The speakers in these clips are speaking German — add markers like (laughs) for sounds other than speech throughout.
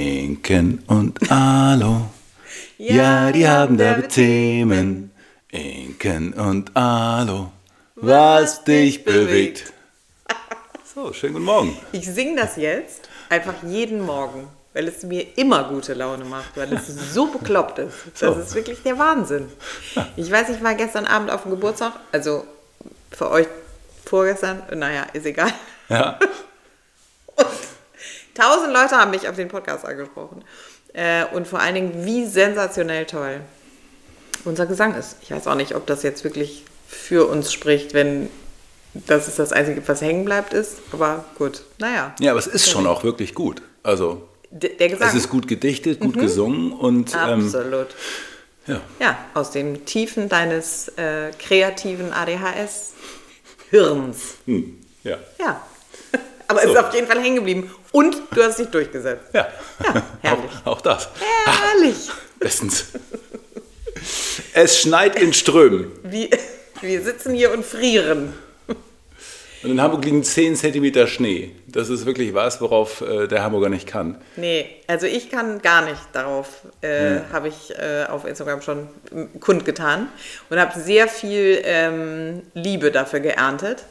Inken und Alo. Ja, die haben da Themen. Inken und Alo. Was dich bewegt. (laughs) So, schönen guten Morgen. Ich singe das jetzt einfach jeden Morgen, weil es mir immer gute Laune macht, weil es so bekloppt ist. (laughs) Das So. ist wirklich der Wahnsinn. (laughs) Ich weiß, ich war gestern Abend auf dem Geburtstag, also für euch vorgestern, naja, ist egal. Ja, Tausend Leute haben mich auf den Podcast angesprochen. Äh, und vor allen Dingen, wie sensationell toll unser Gesang ist. Ich weiß auch nicht, ob das jetzt wirklich für uns spricht, wenn das ist das Einzige, was hängen bleibt, ist. Aber gut, naja. ja aber es ist schon auch wirklich gut. Also, der Gesang. es ist gut gedichtet, gut gesungen und ähm, Absolut. ja. Ja, aus den Tiefen deines äh, kreativen ADHS-Hirns. Hm, ja. Ja. (laughs) Aber es So. ist auf jeden Fall hängen geblieben. Und du hast dich durchgesetzt. Ja, Ja, (laughs) herrlich. auch, auch das. Herrlich. (laughs) Bestens. Es schneit in Strömen. Wie, wir sitzen hier und frieren. Und in Hamburg liegen 10 Zentimeter Schnee. Das ist wirklich was, worauf äh, der Hamburger nicht kann. Nee, also ich kann gar nicht darauf, äh, habe ich äh, auf Instagram schon kundgetan und habe sehr viel ähm, Liebe dafür geerntet.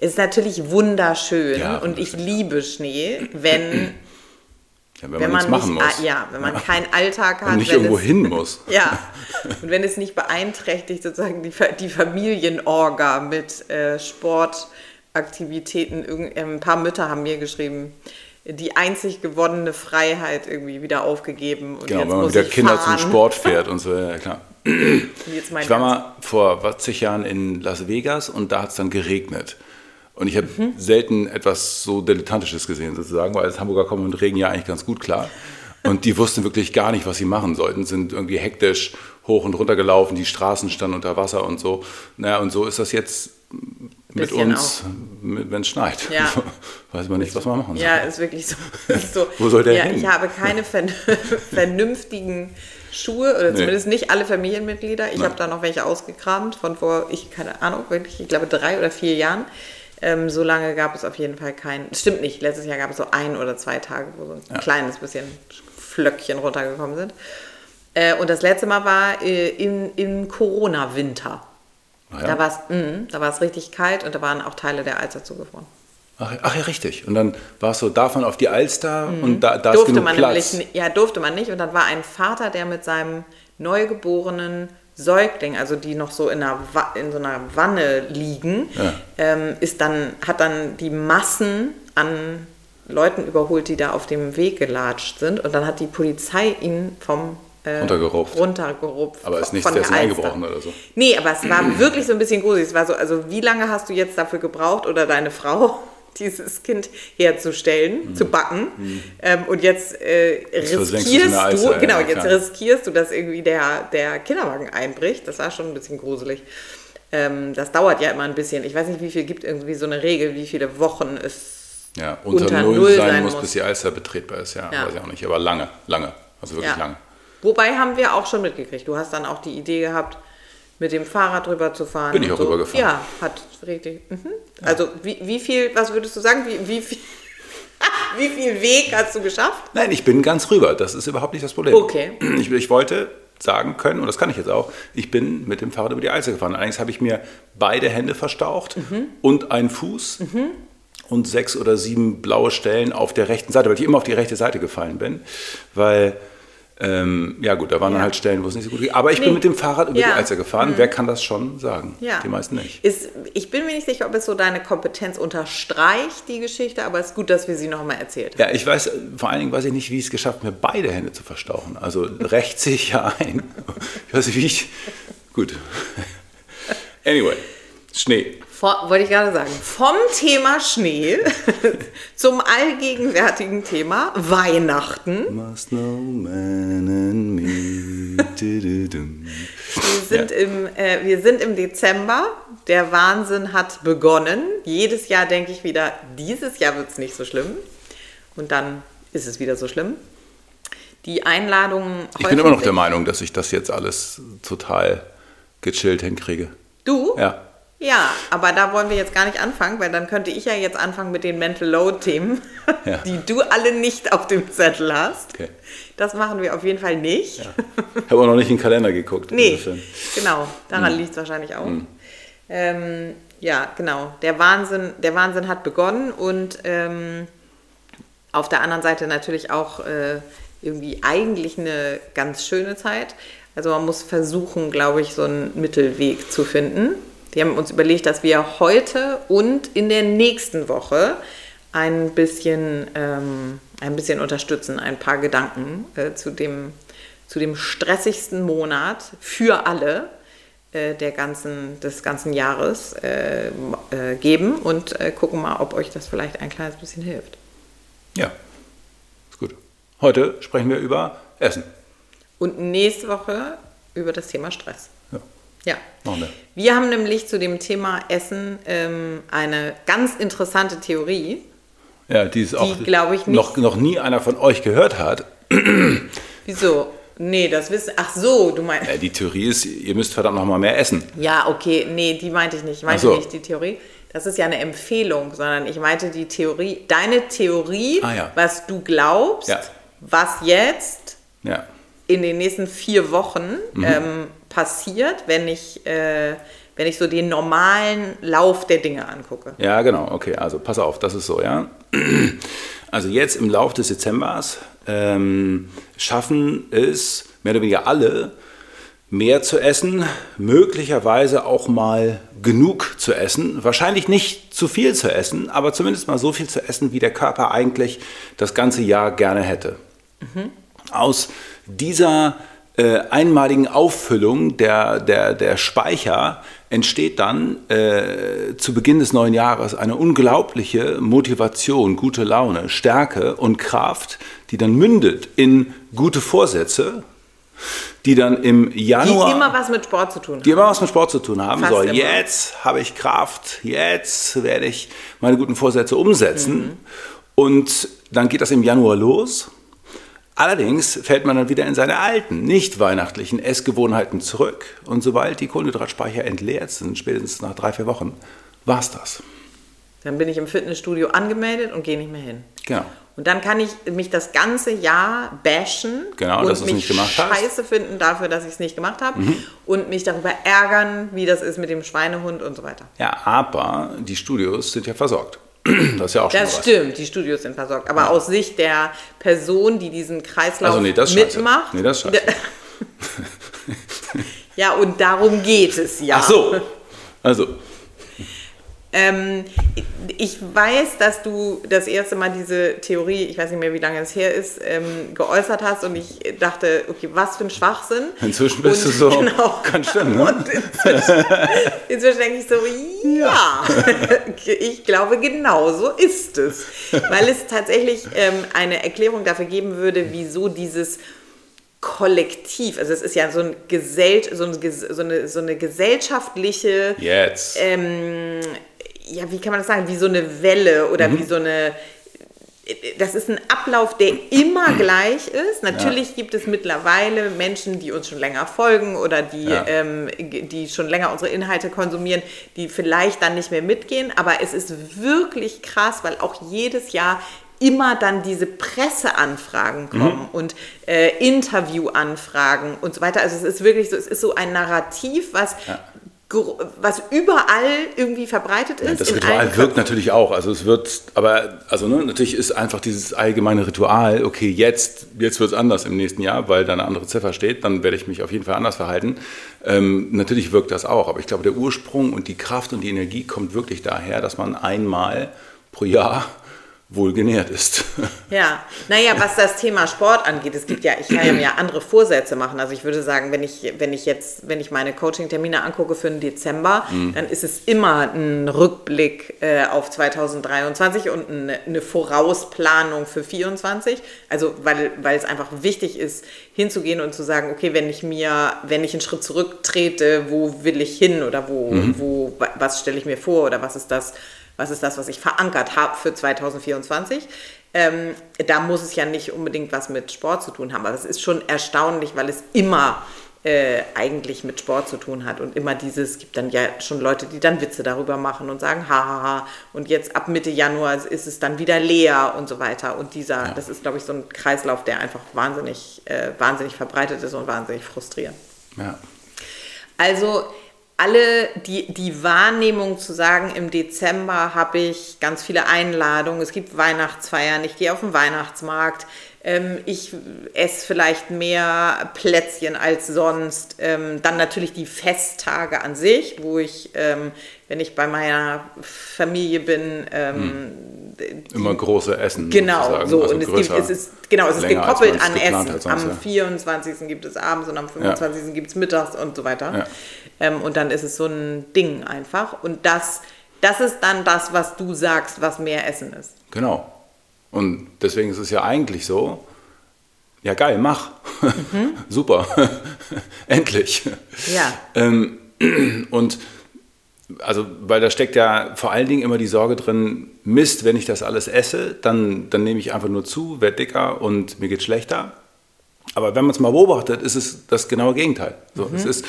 Ist natürlich wunderschön Ja, und ich liebe Schnee, wenn, Ja, wenn, wenn man, man nicht, muss. ja, wenn man keinen Alltag hat, und nicht wenn irgendwo es, hin muss. (laughs) Ja, und wenn es nicht beeinträchtigt sozusagen die, die Familienorga mit äh, Sportaktivitäten. Irgend, äh, ein paar Mütter haben mir geschrieben, die einzig gewonnene Freiheit irgendwie wieder aufgegeben. Und Genau, jetzt wenn man muss wieder ich Kinder fahren. zum Sport (laughs) fährt und so, ja klar. Ich war mal vor was, zig Jahren in Las Vegas und da hat es dann geregnet. Und ich habe Mhm. selten etwas so Dilettantisches gesehen, sozusagen, weil als Hamburger kommen mit Regen ja eigentlich ganz gut klar. Und die wussten wirklich gar nicht, was sie machen sollten, sind irgendwie hektisch hoch und runter gelaufen, die Straßen standen unter Wasser und so. Naja, und so ist das jetzt mit uns, wenn es schneit. Ja. Weiß man nicht, was man machen soll. Ja, ist wirklich so. (laughs) Ist so Wo soll der ja, hin? Ich habe keine vern (laughs) vernünftigen Schuhe oder zumindest nicht alle Familienmitglieder. Ich habe da noch welche ausgekramt von vor, ich keine Ahnung, wirklich, ich glaube drei oder vier Jahren. Ähm, so lange gab es auf jeden Fall keinen. Stimmt nicht, letztes Jahr gab es so ein oder zwei Tage, wo so ein kleines bisschen Flöckchen runtergekommen sind. Äh, und das letzte Mal war äh, im, im Corona-Winter. Ja? Da war es da es richtig kalt und da waren auch Teile der Alster zugefroren. Ach, ach ja, richtig. Und dann war es so, darf man auf die Alster und da, da ist Mhm. durfte genug man Platz. nämlich, ja, durfte man nicht. Und dann war ein Vater, der mit seinem neugeborenen Säugling, also die noch so in, einer Wa in so einer Wanne liegen, Ja. ähm, ist dann, hat dann die Massen an Leuten überholt, die da auf dem Weg gelatscht sind. Und dann hat die Polizei ihn vom äh, Runtergerupft. runtergerupft Aber ist nichts dessen Alster. eingebrochen oder so. Nee, aber es war wirklich so ein bisschen gruselig. Es war so, also wie lange hast du jetzt dafür gebraucht oder deine Frau, dieses Kind herzustellen, zu backen? Ähm, und jetzt äh, du riskierst der du, Alster, ja, genau, jetzt riskierst du, dass irgendwie der, der Kinderwagen einbricht. Das war schon ein bisschen gruselig. Ähm, das dauert ja immer ein bisschen. Ich weiß nicht, wie viel gibt irgendwie so eine Regel, wie viele Wochen es Ja, unter, unter Null, Null sein, sein muss, muss. bis die Alster betretbar ist. Ja, Ja. weiß ich auch nicht. Aber lange, lange. Also wirklich lange. Wobei haben wir auch schon mitgekriegt. Du hast dann auch die Idee gehabt, mit dem Fahrrad rüber zu fahren. Bin ich auch so. rübergefahren. Ja, hat richtig. Mhm. Also wie, wie viel, was würdest du sagen, wie, wie, viel, (laughs) wie viel Weg hast du geschafft? Nein, ich bin ganz rüber. Das ist überhaupt nicht das Problem. Okay. Ich, ich wollte sagen können, und das kann ich jetzt auch, ich bin mit dem Fahrrad über die Alster gefahren. Allerdings habe ich mir beide Hände verstaucht Mhm. und einen Fuß und sechs oder sieben blaue Stellen auf der rechten Seite, weil ich immer auf die rechte Seite gefallen bin. Weil, ähm, ja gut, da waren dann Ja. halt Stellen, wo es nicht so gut ging. Aber ich Nee. bin mit dem Fahrrad über Ja. Mhm. die Alster gefahren. Wer kann das schon sagen? Ja. Die meisten nicht. Ist, ich bin mir nicht sicher, ob es so deine Kompetenz unterstreicht, die Geschichte, aber es ist gut, dass wir sie nochmal erzählt haben. Ja, ich weiß, vor allen Dingen weiß ich nicht, wie ich es geschafft habe, mir beide Hände zu verstauchen. Also (laughs) rächt sich ja ein. Ich weiß nicht, wie ich. Gut. Anyway, Schnee. Vor, wollte ich gerade sagen. Vom Thema Schnee (laughs) zum allgegenwärtigen Thema Weihnachten. Wir sind, im, äh, wir sind im Dezember. Der Wahnsinn hat begonnen. Jedes Jahr denke ich wieder, dieses Jahr wird es nicht so schlimm. Und dann ist es wieder so schlimm. Die Einladungen. Ich bin immer noch der Meinung, dass ich das jetzt alles total gechillt hinkriege. Du? Ja. Ja, aber da wollen wir jetzt gar nicht anfangen, weil dann könnte ich ja jetzt anfangen mit den Mental Load-Themen, (laughs) ja. die du alle nicht auf dem Zettel hast. Okay. Das machen wir auf jeden Fall nicht. Ja. Ich habe auch noch nicht in den Kalender geguckt. Nee, genau. Daran hm. liegt es wahrscheinlich auch. Hm. Ähm, ja, genau. Der Wahnsinn, der Wahnsinn hat begonnen und ähm, auf der anderen Seite natürlich auch äh, irgendwie eigentlich eine ganz schöne Zeit. Also man muss versuchen, glaube ich, so einen Mittelweg zu finden. Wir haben uns überlegt, dass wir heute und in der nächsten Woche ein bisschen, ähm, ein bisschen unterstützen, ein paar Gedanken äh, zu, dem, zu dem stressigsten Monat für alle äh, der ganzen, des ganzen Jahres äh, äh geben und äh, gucken mal, ob euch das vielleicht ein kleines bisschen hilft. Ja, ist gut. Heute sprechen wir über Essen. Und nächste Woche über das Thema Stress. Ja. Machen wir. wir haben nämlich zu dem Thema Essen ähm, eine ganz interessante Theorie. Ja, die ist auch, glaube ich, noch, noch nie einer von euch gehört hat. (clears throat) Wieso? Nee, das wissen. Ach so, du meinst. Ja, die Theorie ist, ihr müsst verdammt noch mal mehr essen. Ja, okay. Nee, die meinte ich nicht. Ich meinte so. nicht die Theorie. Das ist ja eine Empfehlung, sondern ich meinte die Theorie, deine Theorie, ah, ja. was du glaubst, ja. was jetzt in den nächsten vier Wochen mhm. ähm, passiert, wenn ich, äh, wenn ich so den normalen Lauf der Dinge angucke. Ja, genau, okay, also pass auf, das ist so, ja. (clears throat) Also jetzt im Lauf des Dezembers ähm, schaffen es mehr oder weniger alle, mehr zu essen, möglicherweise auch mal genug zu essen, wahrscheinlich nicht zu viel zu essen, aber zumindest mal so viel zu essen, wie der Körper eigentlich das ganze Jahr gerne hätte. Mhm. Aus dieser äh, einmaligen Auffüllung der, der, der Speicher entsteht dann äh, zu Beginn des neuen Jahres eine unglaubliche Motivation, gute Laune, Stärke und Kraft, die dann mündet in gute Vorsätze, die dann im Januar. Die immer was mit Sport zu tun haben. Die immer was mit Sport zu tun haben. Fast so, immer. jetzt habe ich Kraft, jetzt werde ich meine guten Vorsätze umsetzen. Mhm. Und dann geht das im Januar los. Allerdings fällt man dann wieder in seine alten, nicht weihnachtlichen Essgewohnheiten zurück. Und sobald die Kohlenhydratspeicher entleert sind, spätestens nach drei, vier Wochen, war es das. Dann bin ich im Fitnessstudio angemeldet und gehe nicht mehr hin. Genau. Und dann kann ich mich das ganze Jahr bashen genau, und mich scheiße finden dafür, dass ich es nicht gemacht habe mhm. und mich darüber ärgern, wie das ist mit dem Schweinehund und so weiter. Ja, aber die Studios sind ja versorgt. (clears throat) Das ist ja auch schon Das stimmt, die Studios sind versorgt. Aber ja. aus Sicht der Person, die diesen Kreislauf also nee, das mitmacht. Nee, das scheiße. (laughs) ja, und darum geht es ja. Ach so. Also, ähm, ich weiß, dass du das erste Mal diese Theorie, ich weiß nicht mehr, wie lange es her ist, ähm, geäußert hast und ich dachte, okay, was für ein Schwachsinn. Inzwischen bist und, du so, (laughs) genau, kann stimmen. Ne? Und inzwischen, inzwischen denke ich so, ja, (laughs) ich glaube, genau so ist es. Weil es tatsächlich ähm, eine Erklärung dafür geben würde, wieso dieses kollektiv, also es ist ja so, ein Gesell, so, ein, so, eine, so eine gesellschaftliche Jetzt. Ähm, ja, wie kann man das sagen, wie so eine Welle oder mhm. wie so eine, das ist ein Ablauf, der immer gleich ist. Natürlich ja. gibt es mittlerweile Menschen, die uns schon länger folgen oder die, ja. ähm, die schon länger unsere Inhalte konsumieren, die vielleicht dann nicht mehr mitgehen. Aber es ist wirklich krass, weil auch jedes Jahr immer dann diese Presseanfragen mhm. kommen mhm. und äh, Interviewanfragen und so weiter. Also es ist wirklich so, es ist so ein Narrativ, was ja was überall irgendwie verbreitet ist. Ja, das Ritual wirkt natürlich auch. Also es wird, aber also ne, natürlich ist einfach dieses allgemeine Ritual, okay, jetzt, jetzt wird es anders im nächsten Jahr, weil da eine andere Ziffer steht, dann werde ich mich auf jeden Fall anders verhalten. Ähm, natürlich wirkt das auch, aber ich glaube, der Ursprung und die Kraft und die Energie kommt wirklich daher, dass man einmal pro Jahr wohl genährt ist. (laughs) Ja, naja, was das Thema Sport angeht, es gibt ja, ich kann ja andere Vorsätze machen. Also ich würde sagen, wenn ich, wenn ich jetzt, wenn ich meine Coaching-Termine angucke für den Dezember, mhm. dann ist es immer ein Rückblick äh, auf 2023 und eine, eine, Vorausplanung für 2024. Also weil, weil es einfach wichtig ist, hinzugehen und zu sagen, okay, wenn ich mir, wenn ich einen Schritt zurücktrete, wo will ich hin oder wo, mhm. wo was stelle ich mir vor oder was ist das, was ist das, was ich verankert habe für 2024. Ähm, da muss es ja nicht unbedingt was mit Sport zu tun haben, aber es ist schon erstaunlich, weil es immer äh, eigentlich mit Sport zu tun hat und immer dieses, es gibt dann ja schon Leute, die dann Witze darüber machen und sagen, hahaha, und jetzt ab Mitte Januar ist es dann wieder leer und so weiter. Und dieser, ja. das ist, glaube ich, so ein Kreislauf, der einfach wahnsinnig, äh, wahnsinnig verbreitet ist und wahnsinnig frustrierend. Ja. Also alle die, die Wahrnehmung zu sagen, im Dezember habe ich ganz viele Einladungen, es gibt Weihnachtsfeiern, ich gehe auf den Weihnachtsmarkt, ich esse vielleicht mehr Plätzchen als sonst. Ähm, dann natürlich die Festtage an sich, wo ich, ähm, wenn ich bei meiner Familie bin, hm. immer große Essen. Genau, so also und es, gibt, es ist genau, es ist gekoppelt an Essen. Sonst, am ja. 24. gibt es abends und am 25. Ja. gibt es mittags und so weiter. Ja. Ähm, und dann ist es so ein Ding einfach. Und das, das ist dann das, was du sagst, was mehr Essen ist. Genau. Und deswegen ist es ja eigentlich so, ja geil, mach. Mhm. (laughs) Super. (laughs) Endlich. Ja. Ähm, (clears throat) und also, weil da steckt ja vor allen Dingen immer die Sorge drin, Mist, wenn ich das alles esse, dann, dann nehme ich einfach nur zu, werde dicker und mir geht schlechter. Aber wenn man es mal beobachtet, ist es das genaue Gegenteil. So, mhm. es ist,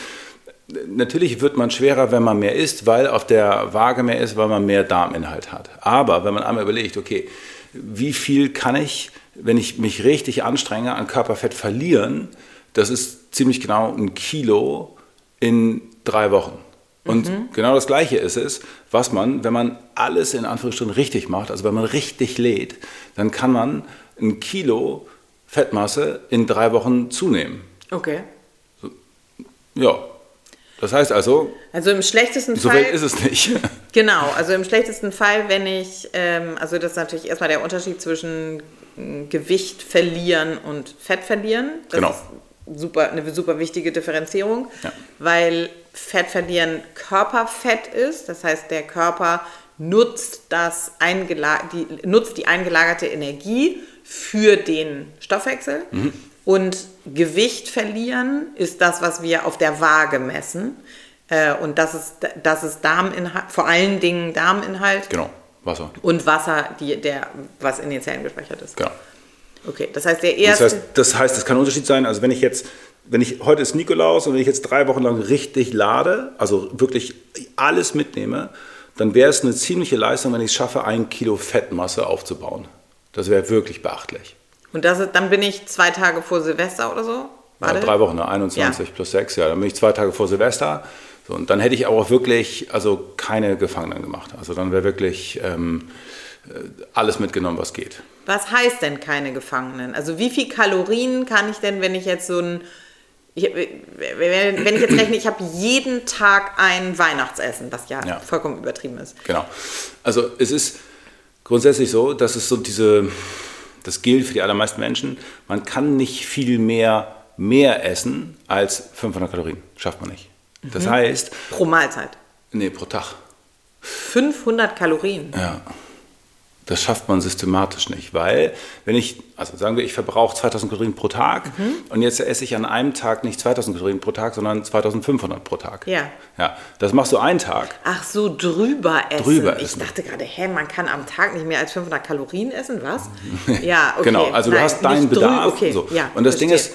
Natürlich wird man schwerer, wenn man mehr isst, weil auf der Waage mehr ist, weil man mehr Darminhalt hat. Aber wenn man einmal überlegt, okay, wie viel kann ich, wenn ich mich richtig anstrenge, an Körperfett verlieren, das ist ziemlich genau ein Kilo in drei Wochen. Und mhm. genau das Gleiche ist es, was man, wenn man alles in Anführungsstrichen richtig macht, also wenn man richtig lädt, dann kann man ein Kilo Fettmasse in drei Wochen zunehmen. Okay. Ja, das heißt also. Also im schlechtesten so Fall. So ist es nicht. (laughs) Genau, also im schlechtesten Fall, wenn ich, ähm, also das ist natürlich erstmal der Unterschied zwischen äh, Gewicht verlieren und Fett verlieren. Das genau. ist super, eine super wichtige Differenzierung, ja. weil Fett verlieren Körperfett ist. Das heißt, der Körper nutzt, das die, nutzt die eingelagerte Energie für den Stoffwechsel. Mhm. Und Gewicht verlieren ist das, was wir auf der Waage messen. Äh, und das ist, das ist Darminhalt, vor allen Dingen Darminhalt. Genau, Wasser. Und Wasser, die, der, was in den Zellen gespeichert ist. Genau. Okay, das heißt, der erste. Das heißt, das heißt, es kann ein Unterschied sein. Also, wenn ich jetzt, wenn ich, heute ist Nikolaus und wenn ich jetzt drei Wochen lang richtig lade, also wirklich alles mitnehme, dann wäre es eine ziemliche Leistung, wenn ich es schaffe, ein Kilo Fettmasse aufzubauen. Das wäre wirklich beachtlich. Und das ist, dann bin ich zwei Tage vor Silvester oder so? Ja, drei Wochen, ne? 21 ja. plus 6, ja. Dann bin ich zwei Tage vor Silvester. So, und dann hätte ich auch wirklich also keine Gefangenen gemacht. Also dann wäre wirklich ähm, äh, alles mitgenommen, was geht. Was heißt denn keine Gefangenen? Also wie viel Kalorien kann ich denn, wenn ich jetzt so ein ich, wenn ich jetzt rechne, ich habe jeden Tag ein Weihnachtsessen, was ja, ja, vollkommen übertrieben ist. Genau. Also es ist grundsätzlich so, dass es so diese das gilt für die allermeisten Menschen. Man kann nicht viel mehr mehr essen als 500 Kalorien. Schafft man nicht. Das mhm. heißt. Pro Mahlzeit? Nee, pro Tag. 500 Kalorien? Ja. Das schafft man systematisch nicht, weil wenn ich, also sagen wir, ich verbrauche 2000 Kalorien pro Tag mhm. und jetzt esse ich an einem Tag nicht 2000 Kalorien pro Tag, sondern 2500 pro Tag. Ja. Ja, das machst du einen Tag. Ach so, drüber essen. Drüber essen. Ich dachte gerade, hä, man kann am Tag nicht mehr als 500 Kalorien essen, was? (laughs) Ja, okay. Genau, also Nein, du hast deinen Bedarf. Okay. So. Ja, und das verstehe. Ding ist,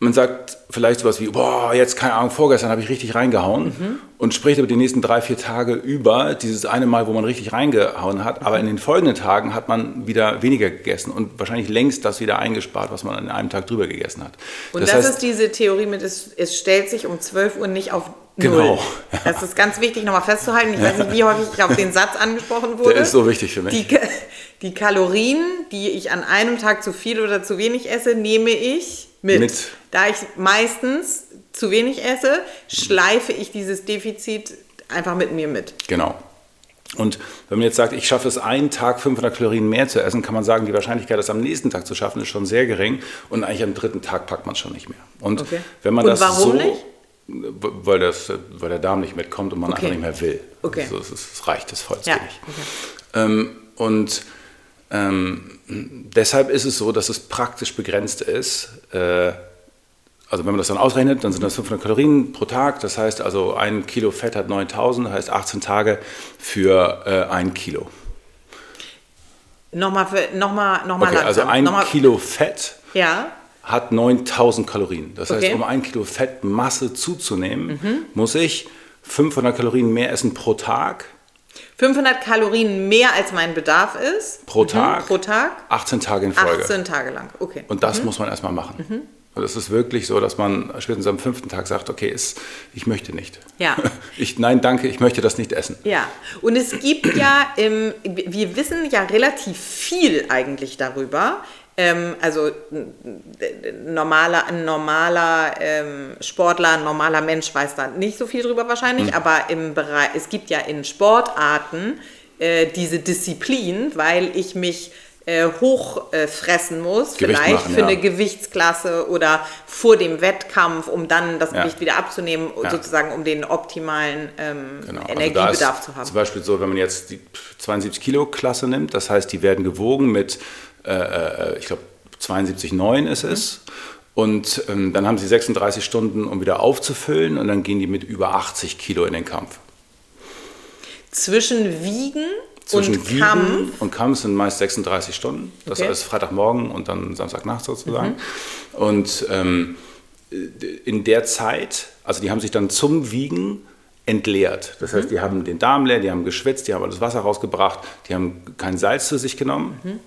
man sagt vielleicht sowas wie, boah, jetzt keine Ahnung, vorgestern habe ich richtig reingehauen mhm. und spricht aber die nächsten drei, vier Tage über dieses eine Mal, wo man richtig reingehauen hat. Mhm. Aber in den folgenden Tagen hat man wieder weniger gegessen und wahrscheinlich längst das wieder eingespart, was man an einem Tag drüber gegessen hat. Und das, das heißt, ist diese Theorie mit, es, es stellt sich um 12 Uhr nicht auf. Genau. Das ist ganz wichtig, nochmal festzuhalten. Ich weiß nicht, wie häufig ich auf den Satz angesprochen wurde. Der ist so wichtig für mich. Die, die Kalorien, die ich an einem Tag zu viel oder zu wenig esse, nehme ich mit. mit. Da ich meistens zu wenig esse, schleife ich dieses Defizit einfach mit mir mit. Genau. Und wenn man jetzt sagt, ich schaffe es einen Tag 500 Kalorien mehr zu essen, kann man sagen, die Wahrscheinlichkeit, das am nächsten Tag zu schaffen, ist schon sehr gering und eigentlich am dritten Tag packt man es schon nicht mehr. Und okay. wenn man und das warum so, nicht? Weil, das, weil der Darm nicht mitkommt und man okay. einfach nicht mehr will. Okay. Also es, es reicht, das vollständig. Ja. Okay. Ähm, und ähm, deshalb ist es so, dass es praktisch begrenzt ist. Äh, also wenn man das dann ausrechnet, dann sind das 500 Kalorien pro Tag. Das heißt also, ein Kilo Fett hat 9000, heißt 18 Tage für äh, ein Kilo. Nochmal, für, nochmal, nochmal okay, Also ein nochmal. Kilo Fett ja. hat 9000 Kalorien. Das heißt, Okay. um ein Kilo Fettmasse zuzunehmen, muss ich 500 Kalorien mehr essen pro Tag. 500 Kalorien mehr als mein Bedarf ist. Pro Tag. Pro Tag. 18 Tage in Folge. 18 Tage lang. Okay. Und das muss man erstmal machen. Und es ist wirklich so, dass man spätestens am fünften Tag sagt, okay, ist, ich möchte nicht. Ja. (laughs) Ich, nein, danke, ich möchte das nicht essen. Ja, und es gibt ja, ähm, wir wissen ja relativ viel eigentlich darüber. Ähm, also normaler, ein normaler ähm, Sportler, ein normaler Mensch weiß da nicht so viel drüber wahrscheinlich, aber im Bereich, es gibt ja in Sportarten äh, diese Disziplin, weil ich mich äh, hochfressen fressen muss, Gewicht vielleicht machen, für ja. eine Gewichtsklasse oder vor dem Wettkampf, um dann das Ja. Gewicht wieder abzunehmen, Ja. sozusagen um den optimalen ähm, Genau. Also Energiebedarf da ist zu haben. Zum Beispiel so, wenn man jetzt die 72 Kilo Klasse nimmt, das heißt, die werden gewogen mit, äh, äh, ich glaube, 72,9 ist es. Und ähm, dann haben sie 36 Stunden, um wieder aufzufüllen und dann gehen die mit über 80 Kilo in den Kampf. Zwischen Wiegen Zwischen und Wiegen Kampf. und Kampf sind meist 36 Stunden. Das Okay. heißt Freitagmorgen und dann Samstagnacht sozusagen. Und ähm, in der Zeit, also die haben sich dann zum Wiegen entleert. Das heißt, die haben den Darm leer, die haben geschwitzt, die haben alles Wasser rausgebracht, die haben kein Salz zu sich genommen.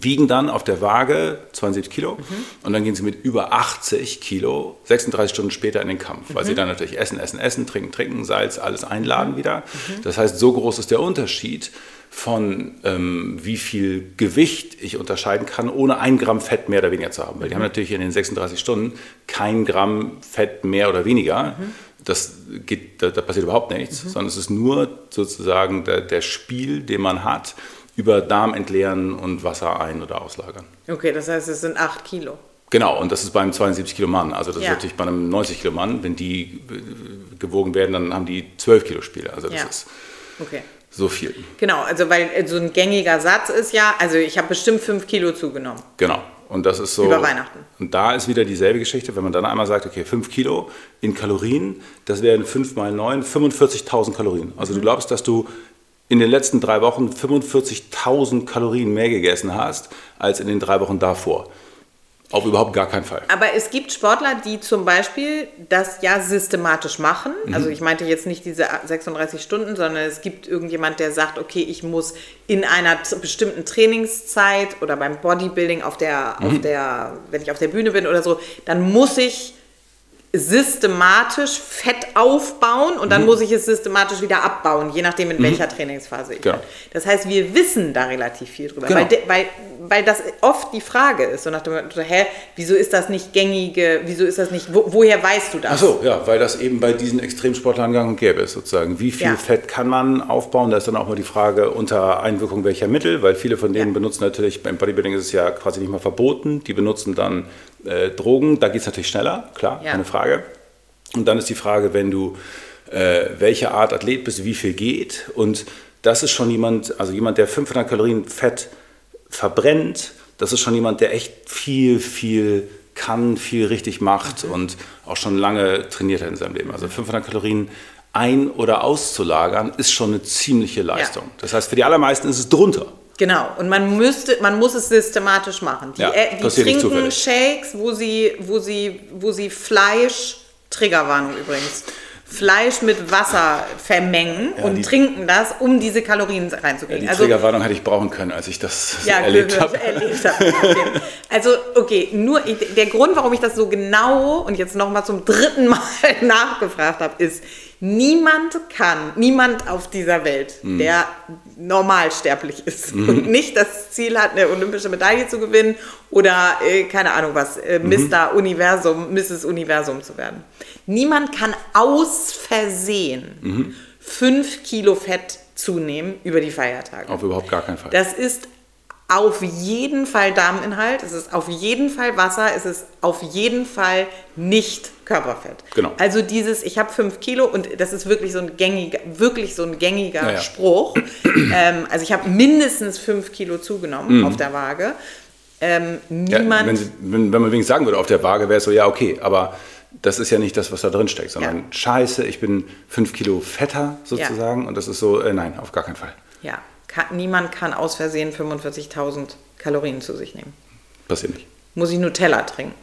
Wiegen dann auf der Waage 72 Kilo und dann gehen sie mit über 80 Kilo 36 Stunden später in den Kampf, weil sie dann natürlich essen, essen, essen, trinken, trinken, Salz, alles einladen wieder. Das heißt, so groß ist der Unterschied von ähm, wie viel Gewicht ich unterscheiden kann, ohne ein Gramm Fett mehr oder weniger zu haben. Weil die haben natürlich in den 36 Stunden kein Gramm Fett mehr oder weniger. Das geht, da, da passiert überhaupt nichts, sondern es ist nur sozusagen der, der Spiel, den man hat, über Darm entleeren und Wasser ein- oder auslagern. Okay, das heißt, es sind 8 Kilo. Genau, und das ist beim 72 Kilo Mann. Also das Ja. ist natürlich bei einem 90 Kilo Mann, wenn die äh, gewogen werden, dann haben die 12 Kilo Spiele. Also das Ja. ist Okay. so viel. Genau, also weil äh, so ein gängiger Satz ist ja, also ich habe bestimmt 5 Kilo zugenommen. Genau. Und das ist so. Über Weihnachten. Und da ist wieder dieselbe Geschichte, wenn man dann einmal sagt, okay, 5 Kilo in Kalorien, das wären 5 mal 9, 45.000 Kalorien. Also du Mhm. glaubst, dass du in den letzten drei Wochen 45.000 Kalorien mehr gegessen hast, als in den drei Wochen davor. Auf überhaupt gar keinen Fall. Aber es gibt Sportler, die zum Beispiel das ja systematisch machen. Mhm. Also ich meinte jetzt nicht diese 36 Stunden, sondern es gibt irgendjemand, der sagt, okay, ich muss in einer bestimmten Trainingszeit oder beim Bodybuilding auf der, Mhm. auf der, wenn ich auf der Bühne bin oder so, dann muss ich systematisch Fett aufbauen und dann muss ich es systematisch wieder abbauen, je nachdem in welcher Trainingsphase ich Mhm. Genau. bin. Das heißt, wir wissen da relativ viel drüber, Genau. weil, de, weil, weil das oft die Frage ist, so nach dem Motto, hä, wieso ist das nicht gängige, wieso ist das nicht, wo, woher weißt du das? Ach so, ja, weil das eben bei diesen Extremsportlern gang und gäbe ist, sozusagen. Wie viel Ja. Fett kann man aufbauen? Da ist dann auch mal die Frage unter Einwirkung welcher Mittel, weil viele von denen Ja. benutzen natürlich, beim Bodybuilding ist es ja quasi nicht mal verboten, die benutzen dann äh, Drogen, da geht es natürlich schneller, klar, Ja. keine Frage. Und dann ist die Frage, wenn du äh, welche Art Athlet bist, wie viel geht. Und das ist schon jemand, also jemand, der 500 Kalorien Fett verbrennt, das ist schon jemand, der echt viel, viel kann, viel richtig macht und auch schon lange trainiert hat in seinem Leben. Also 500 Kalorien ein- oder auszulagern, ist schon eine ziemliche Leistung. Das heißt, für die allermeisten ist es drunter. Genau, und man müsste, man muss es systematisch machen. Die, Ja, die trinken. Shakes, wo sie, wo sie, wo sie Fleisch, Triggerwarnung übrigens, Fleisch mit Wasser vermengen Ja, und die- trinken das, um diese Kalorien Ja, reinzukriegen. die also, Triggerwarnung hätte ich brauchen können, als ich das (laughs) ja, erlebt habe. erlebt habe. Okay. Also, okay, nur der Grund, warum ich das so genau und jetzt nochmal zum dritten Mal (laughs) nachgefragt habe, ist, niemand kann, niemand auf dieser Welt, Mhm. der normalsterblich ist und nicht das Ziel hat, eine olympische Medaille zu gewinnen oder, äh, keine Ahnung was, äh, Mhm. Mr. Universum, Mrs. Universum zu werden. Niemand kann aus Versehen Mhm. fünf Kilo Fett zunehmen über die Feiertage. Auf überhaupt gar keinen Fall. Das ist auf jeden Fall Darminhalt, es ist auf jeden Fall Wasser, es ist auf jeden Fall nicht Körperfett. Genau. Also dieses, ich habe fünf Kilo und das ist wirklich so ein gängiger, wirklich so ein gängiger Ja, ja. Spruch. (clears throat) ähm, also ich habe mindestens fünf Kilo zugenommen auf der Waage. Ähm, Mhm. Ja, niemand. wenn, wenn, wenn man wenigstens sagen würde, auf der Waage wäre es so, ja, okay, aber das ist ja nicht das, was da drin steckt, sondern Ja. scheiße, ich bin fünf Kilo fetter sozusagen und das ist so, äh, nein, auf gar keinen Fall. ja, kann, niemand kann aus Versehen 45.000 Kalorien zu sich nehmen. Passiert nicht. Muss ich Nutella trinken.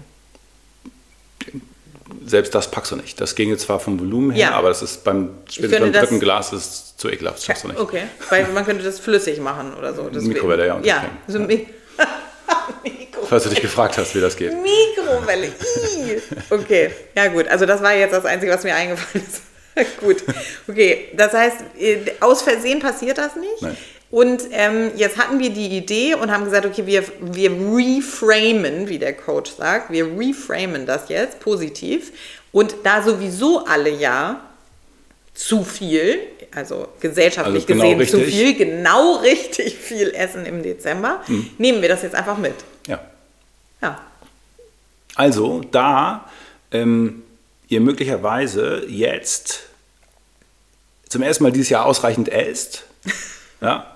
selbst das packst du nicht. Das ginge zwar vom Volumen her, Ja. aber das ist beim, spätestens beim das- dritten Glas ist zu ekelhaft. Das schaffst du nicht. Okay, weil man könnte das flüssig machen oder so. (laughs) deswegen. Mikrowelle, ja, und Ja, so Mikro (laughs) Falls du dich gefragt hast, wie das geht. Mikrowelle. Okay, ja gut. Also das war jetzt das Einzige, was mir eingefallen ist. (laughs) gut. Okay, das heißt, äh, aus Versehen passiert das nicht. Nein. Und ähm, jetzt hatten wir die Idee und haben gesagt, okay, wir, wir reframen, wie der Coach sagt, wir reframen das jetzt positiv. Und da sowieso alle ja zu viel, also gesellschaftlich Also genau gesehen zu richtig. viel, genau richtig viel essen im Dezember, Mhm. nehmen wir das jetzt einfach mit. Ja. Ja. Also, da ähm, ihr möglicherweise jetzt zum ersten Mal dieses Jahr ausreichend esst, (laughs) ja,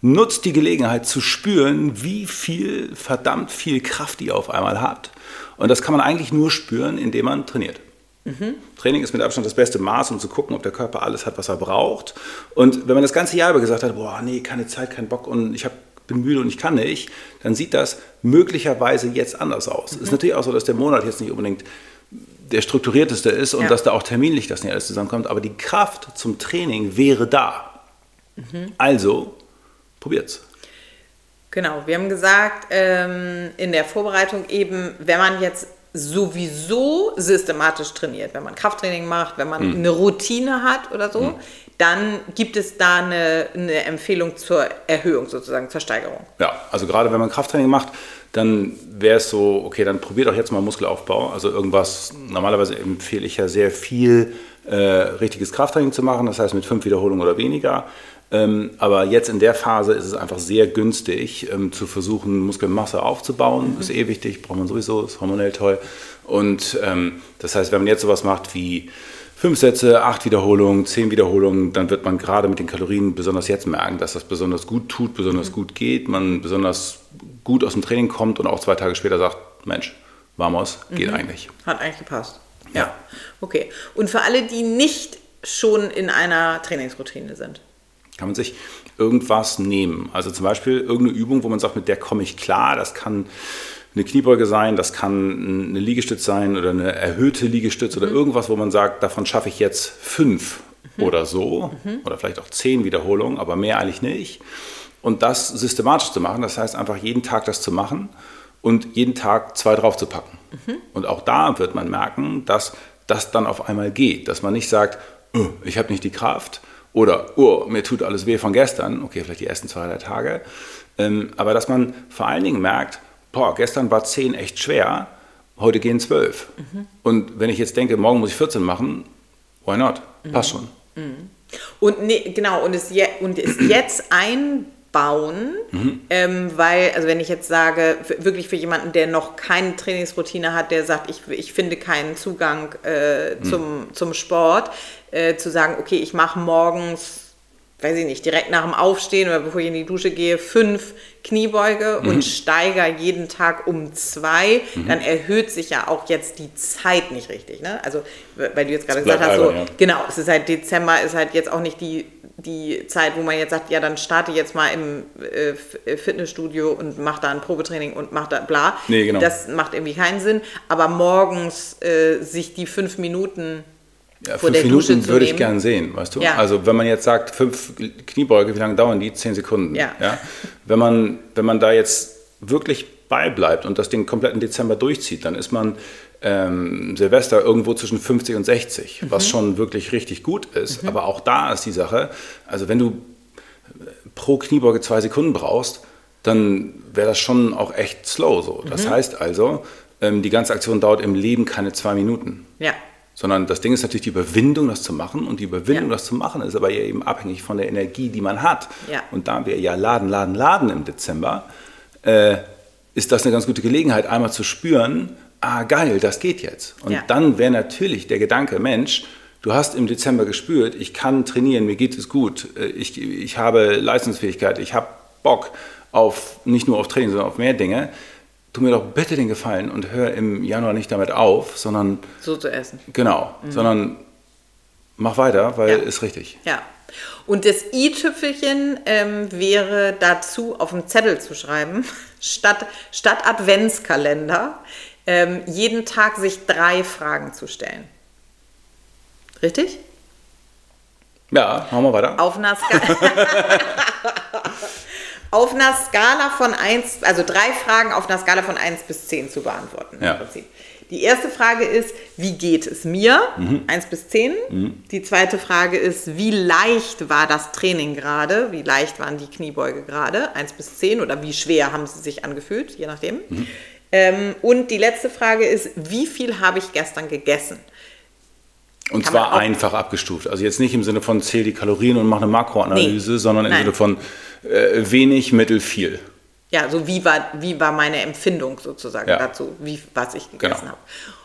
nutzt die Gelegenheit zu spüren, wie viel, verdammt viel Kraft ihr auf einmal habt. Und das kann man eigentlich nur spüren, indem man trainiert. Training ist mit Abstand das beste Maß, um zu gucken, ob der Körper alles hat, was er braucht. Und wenn man das ganze Jahr über gesagt hat, boah, nee, keine Zeit, kein Bock und ich hab, bin müde und ich kann nicht, dann sieht das möglicherweise jetzt anders aus. Es ist natürlich auch so, dass der Monat jetzt nicht unbedingt der strukturierteste ist und Ja. dass da auch terminlich das nicht alles zusammenkommt, aber die Kraft zum Training wäre da. Also, probiert's. Genau, wir haben gesagt, ähm, in der Vorbereitung eben, wenn man jetzt sowieso systematisch trainiert, wenn man Krafttraining macht, wenn man Hm. eine Routine hat oder so, dann gibt es da eine, eine Empfehlung zur Erhöhung sozusagen, zur Steigerung. Ja, also gerade wenn man Krafttraining macht, dann wäre es so, okay, dann probiert auch jetzt mal Muskelaufbau. Also irgendwas, normalerweise empfehle ich ja sehr viel äh, richtiges Krafttraining zu machen, das heißt mit fünf Wiederholungen oder weniger. Ähm, aber jetzt in der Phase ist es einfach sehr günstig, ähm, zu versuchen, Muskelmasse aufzubauen. Ist eh wichtig, braucht man sowieso, ist hormonell toll. Und ähm, das heißt, wenn man jetzt sowas macht wie fünf Sätze, acht Wiederholungen, zehn Wiederholungen, dann wird man gerade mit den Kalorien besonders jetzt merken, dass das besonders gut tut, besonders gut geht, man besonders gut aus dem Training kommt und auch zwei Tage später sagt, Mensch, vamos, geht eigentlich. Hat eigentlich gepasst. Ja. Okay. Und für alle, die nicht schon in einer Trainingsroutine sind. Kann man sich irgendwas nehmen. Also zum Beispiel irgendeine Übung, wo man sagt, mit der komme ich klar. Das kann eine Kniebeuge sein, das kann eine Liegestütz sein oder eine erhöhte Liegestütz oder irgendwas, wo man sagt, davon schaffe ich jetzt fünf oder so oder vielleicht auch zehn Wiederholungen, aber mehr eigentlich nicht. Und das systematisch zu machen, das heißt einfach jeden Tag das zu machen und jeden Tag zwei drauf zu packen. Und auch da wird man merken, dass das dann auf einmal geht, dass man nicht sagt, "Oh, ich habe nicht die Kraft oder oh, mir tut alles weh von gestern, okay, vielleicht die ersten zwei, drei Tage, ähm, aber dass man vor allen Dingen merkt, boah, gestern war 10 echt schwer, heute gehen 12. Und wenn ich jetzt denke, morgen muss ich 14 machen, why not? Passt schon. Und nee, genau, und es, je, und es jetzt einbauen, ähm, weil, also wenn ich jetzt sage, w- wirklich für jemanden, der noch keine Trainingsroutine hat, der sagt, ich, ich finde keinen Zugang äh, zum, zum Sport, äh, zu sagen, okay, ich mache morgens, weiß ich nicht, direkt nach dem Aufstehen oder bevor ich in die Dusche gehe, fünf Kniebeuge und steigere jeden Tag um zwei, dann erhöht sich ja auch jetzt die Zeit nicht richtig. Ne? Also, weil du jetzt gerade gesagt hast, so, ja. Genau, es ist halt Dezember, ist halt jetzt auch nicht die, die Zeit, wo man jetzt sagt, ja, dann starte jetzt mal im äh, äh, Fitnessstudio und mach da ein Probetraining und mach da bla. Nee, genau. Das macht irgendwie keinen Sinn. Aber morgens äh, sich die fünf Minuten Ja, vor fünf Minuten würde ich gern sehen, weißt du? Ja. Also wenn man jetzt sagt, fünf Kniebeuge, wie lange dauern die? Zehn Sekunden. Ja. Wenn, man, wenn man da jetzt wirklich beibleibt und das den kompletten Dezember durchzieht, dann ist man ähm, Silvester irgendwo zwischen 50 und 60, Mhm. was schon wirklich richtig gut ist. Aber auch da ist die Sache, also wenn du pro Kniebeuge zwei Sekunden brauchst, dann wäre das schon auch echt slow so. Das Mhm. heißt also, ähm, die ganze Aktion dauert im Leben keine zwei Minuten. Ja. Sondern das Ding ist natürlich die Überwindung, das zu machen. Und die Überwindung, Ja. das zu machen, ist aber ja eben abhängig von der Energie, die man hat. Ja. Und da wir ja laden, laden, laden im Dezember, äh, ist das eine ganz gute Gelegenheit, einmal zu spüren, ah geil, das geht jetzt. Und Ja. dann wäre natürlich der Gedanke, Mensch, du hast im Dezember gespürt, ich kann trainieren, mir geht es gut, äh, ich, ich habe Leistungsfähigkeit, ich habe Bock auf nicht nur auf Training, sondern auf mehr Dinge. Tu mir doch bitte den Gefallen und hör im Januar nicht damit auf, sondern So zu essen. Genau, sondern mach weiter, weil Ja. ist richtig. Ja. Und das i-Tüpfelchen ähm, wäre dazu auf dem Zettel zu schreiben, (laughs) statt, statt Adventskalender, ähm, jeden Tag sich drei Fragen zu stellen. Richtig? Ja, machen wir weiter. Auf einer Skala. (laughs) auf einer Skala von 1, also drei Fragen auf einer Skala von 1 bis 10 zu beantworten. Ja. Im Prinzip. Die erste Frage ist, wie geht es mir? Mhm. 1 bis 10. Die zweite Frage ist, wie leicht war das Training gerade? Wie leicht waren die Kniebeuge gerade? 1 bis 10 oder wie schwer haben sie sich angefühlt, je nachdem. Mhm. Ähm, und die letzte Frage ist, wie viel habe ich gestern gegessen? Und Kann zwar einfach abgestuft. Also jetzt nicht im Sinne von zähl die Kalorien und mach eine Makroanalyse, Nee. sondern im Nein. Sinne von äh, wenig, mittel, viel. Ja, so wie war, wie war meine Empfindung sozusagen Ja. dazu, wie, was ich gegessen Genau. habe.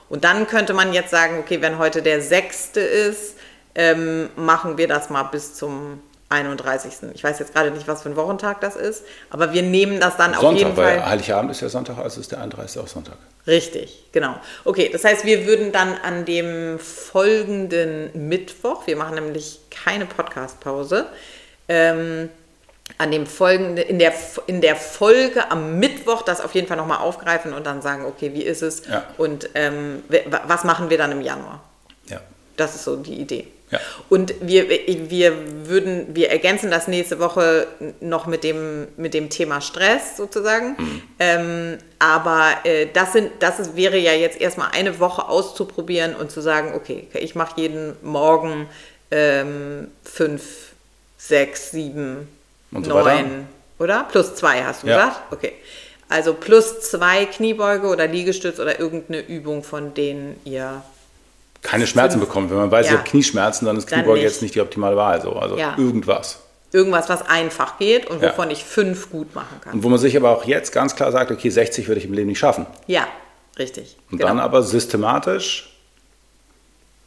Und dann könnte man jetzt sagen, okay, wenn heute der sechste ist, ähm, machen wir das mal bis zum 31. Ich weiß jetzt gerade nicht, was für ein Wochentag das ist, aber wir nehmen das dann auf jeden Sonntag, weil Fall. Heiligabend ist ja Sonntag, also ist der 31. auch Sonntag. Richtig, genau. Okay, das heißt, wir würden dann an dem folgenden Mittwoch, wir machen nämlich keine Podcast-Pause, ähm, an dem folgenden, in der, in der Folge am Mittwoch das auf jeden Fall nochmal aufgreifen und dann sagen, okay, wie ist es Ja. und ähm, was machen wir dann im Januar? Ja. Das ist so die Idee. Ja. Und wir, wir würden, wir ergänzen das nächste Woche noch mit dem, mit dem Thema Stress sozusagen. Mhm. Ähm, aber äh, das, sind, das ist, wäre ja jetzt erstmal eine Woche auszuprobieren und zu sagen, okay, ich mache jeden Morgen ähm, fünf, sechs, sieben, Und so weiter. neun, oder? Plus zwei hast du Ja. gesagt? Okay. Also plus zwei Kniebeuge oder Liegestütz oder irgendeine Übung, von denen ihr Keine Schmerzen bekommen. Wenn man weiß, ich Ja. habe Knieschmerzen, dann ist Kniebeuge jetzt nicht die optimale Wahl. So. Also Ja. irgendwas. irgendwas, was einfach geht und Ja. wovon ich fünf gut machen kann. Und wo man sich aber auch jetzt ganz klar sagt, okay, 60 würde ich im Leben nicht schaffen. Ja, richtig. Und genau. dann aber systematisch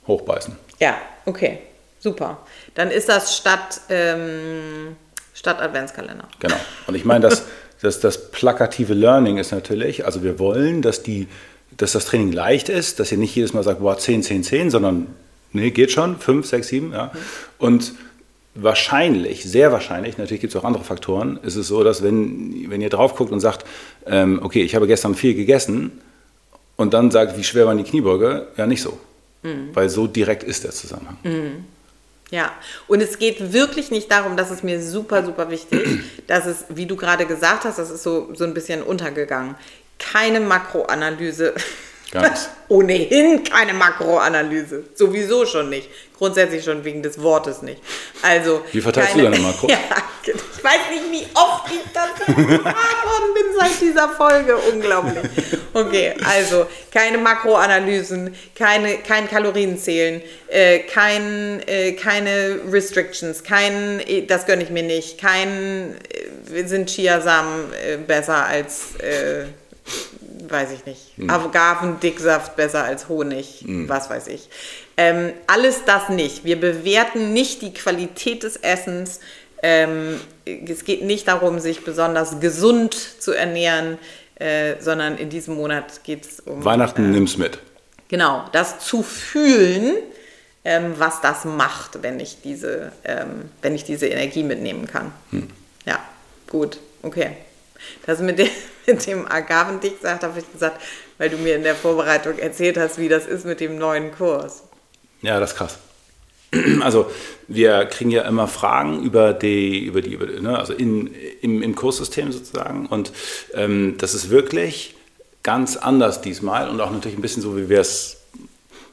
hochbeißen. Ja, okay, super. Dann ist das statt, ähm, statt Adventskalender. Genau. Und ich meine, das, (laughs) das, das plakative Learning ist natürlich, also wir wollen, dass, die, dass das Training leicht ist, dass ihr nicht jedes Mal sagt, boah, 10, 10, 10, sondern nee, geht schon, 5, 6, 7. Ja. Und wahrscheinlich, sehr wahrscheinlich, natürlich gibt es auch andere Faktoren, ist es so, dass wenn, wenn ihr drauf guckt und sagt, ähm, okay, ich habe gestern viel gegessen und dann sagt, wie schwer waren die Kniebeuge, ja nicht so. Weil so direkt ist der Zusammenhang. Ja, und es geht wirklich nicht darum, das ist mir super, super wichtig, dass es, wie du gerade gesagt hast, das ist so, so ein bisschen untergegangen, keine Makroanalyse. Nichts. (laughs) Ohnehin keine Makroanalyse. Sowieso schon nicht. Grundsätzlich schon wegen des Wortes nicht. Also. Wie verteilst keine, du deine Makros? (laughs) Ja, ich weiß nicht, wie oft ich gefragt worden bin seit dieser Folge. Unglaublich. Okay, also keine Makroanalysen, keine, kein Kalorienzählen, äh, kein, äh, keine Restrictions, kein, äh, das gönne ich mir nicht, kein, äh, sind Chiasamen äh, besser als. Äh, weiß ich nicht, Hm. Agavendicksaft besser als Honig, was weiß ich. Ähm, alles das nicht. Wir bewerten nicht die Qualität des Essens. Ähm, es geht nicht darum, sich besonders gesund zu ernähren, äh, sondern in diesem Monat geht es um Weihnachten nimm's mit. genau das zu fühlen, ähm, was das macht, wenn ich diese, ähm, wenn ich diese Energie mitnehmen kann. Ja, gut, okay. Das mit dem, mit dem Agavendicksaft habe ich gesagt, weil du mir in der Vorbereitung erzählt hast, wie das ist mit dem neuen Kurs. Ja, das ist krass. (clears throat) Also wir kriegen ja immer Fragen über die, über die, über, ne, also in, im, im Kurssystem sozusagen. Und ähm, das ist wirklich ganz anders diesmal und auch natürlich ein bisschen so, wie wir es,